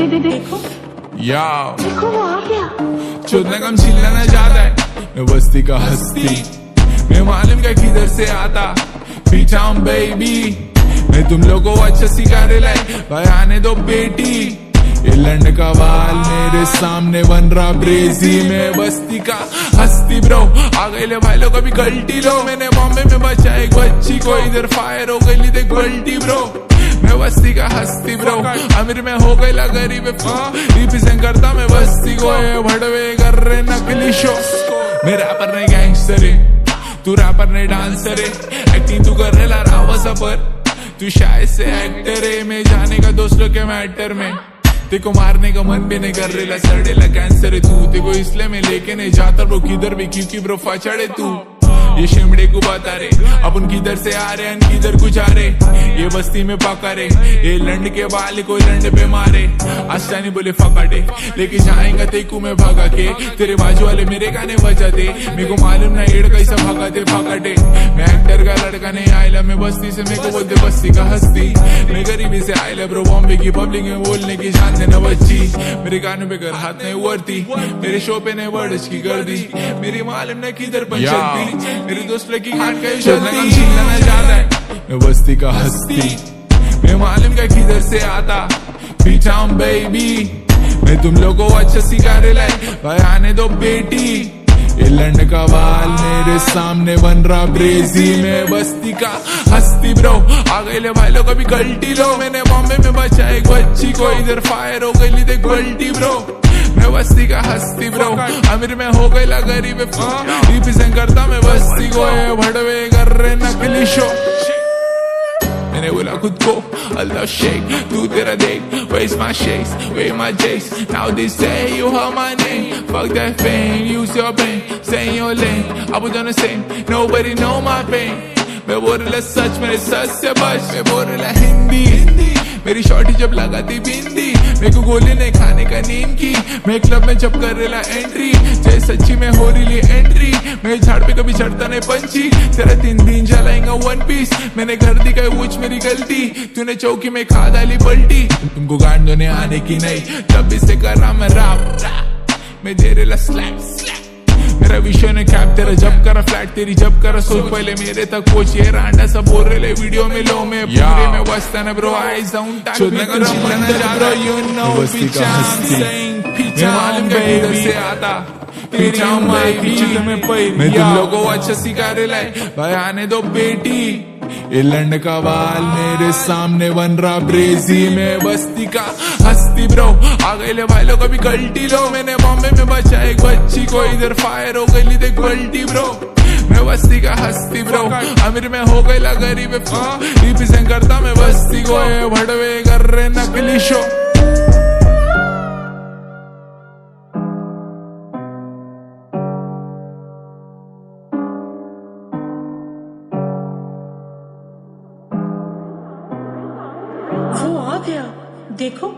या। देखो वो आ गया चुदने कम चिल्लाना चाहता है। मैं बस्ती का हस्ती। मैं मालूम क्या किधर से आता। पीछा हूँ बेबी मैं तुम लोगों को अच्छा सिखा रहे लाई भाई आने दो बेटी। ये लंड का बाल मेरे सामने बन रहा। ब्रेजी में बस्ती का हस्ती ब्रो आ गए ले भाई लोग अभी गलती लो। मैंने बॉम्बे में बचा एक बच्ची को। इधर फायर हो गई ली देख गलती ब्रो मैं बस्ती का हस्ती ब्रो अमीर में हो गई ला गरीब रिप्रेजेंट करता मैं बस्ती को भड़वे कर रहे नकली शो मैं रैपर नहीं गैंगस्टर है तू रैपर नहीं डांसर है एक्टिंग तू कर रहा रावा सफ़र। तू शायद से एक्टर है। मैं जाने का दोस्तों के मैटर में। तेको मारने का मन भी नहीं कर रहा सड़ेला कैंसर है तू। तेको इसलिए मैं लेके नहीं जाता ब्रो किधर भी, क्योंकि ब्रो फचड़े तू। ये शिमड़े को बता रे अपन किधर से आ रहे हैं किधर कुछ आ रहे ये बस्ती में पका रे। ये लंड के बाल कोई लंड पे मारे। आस्टानी बोले फकाटे लेके जाएगा तेकू में भगा के। तेरे बाजू वाले मेरे गाने बजाते मेरे को मालूम ना एड़ कैसा भगाते फकाटे मैं एक्टर का लड़का नहीं आयला मैं बस्ती से मेरे को बोलते बस्ती का हस्ती। मैं गरीबी से आयला ब्रो बॉम्बे की पब्लिक में बोलने की जान देना बच्ची। मेरे गानों पे कर हाथ नहीं उड़ती। मेरे शो पे नहीं वर्ड्स की कर दी मेरी मालूम न किधर पर चलती। मेरी दोस्त लगी खान का चिल्लाना चाहता है मैं बस्ती का हस्ती। मैं मालूम का किधर से आता। पीछा हूँ बेबी मैं तुम लोगों को अच्छा सिखा रहे लाई भाई आने दो बेटी। ये लंड का बाल मेरे सामने बन रहा ब्रेजी। में बस्ती का हस्ती ब्रो आ गए ले भाई लोग अभी गलती लो। मैंने बॉम्बे में बचा एक बच्ची को। इधर फायर हो गई देख गलती ब्रो वस्ती का हस्ती ब्रो अमीर में हो गई ला गरीब डीप करता मैं वस्ती को है भड़वे कर रहे नकली शो। मैंने बोला, खुद को, अल्लाह शेख, तू तेरा देख way my shake way my जेक्स now this say you her my name fuck that fame use your pain say your lane I was on the same nobody know my pain मैं बोल रहा, सच मेरे सच से बस मैं बोल रहा हिंदी। मेरी शॉर्टी जब लगाती बिंदी, मेरे को गोली नहीं खाने का नींद की। मैं क्लब में जब कर रहा एंट्री जय सच्ची में हो रही एंट्री मैं झाड़ पे कभी चढ़ता नहीं पंची तेरा तीन दिन जलाएँगा वन पीस मैंने घर दी गई वो मेरी गलती। तूने चौकी में खा डाली पलटी। तुमको गांड धोने आने की नहीं, तब इससे कर रहा मैं राम। मैं दे रहा स्लैप स्लैप मेरा विषय ने कैप तेरा जब करा फ्लैट तेरी जब करा सोच पहले मेरे तक पहुँच ये रांडा सब बोल रहे वीडियो में लो मैं। पूरे में वस्ता ना ब्रो आई डाउन टाक में तेरा मन bro you know which I am saying पीछा से आता। पीछा माय पीछे में पई मैं तुम लोगों अच्छा सिखा रहे भाई आने दो बेटी। ये लंड का वाल मेरे सामने बन रहा ब्रेजी में। बस्ती का हस्ती ब्रो आ गए ले भाई लोग अभी गलती लो। मैंने बॉम्बे में बचा एक बच्ची को, इधर फायर हो गई, देख गलती ब्रो मैं बस्ती का हस्ती ब्रो अमीर में हो गई ला गरीब। रिप्रेजेंट करता मैं बस्ती को भड़वे कर रहे नकली शो गया। देखो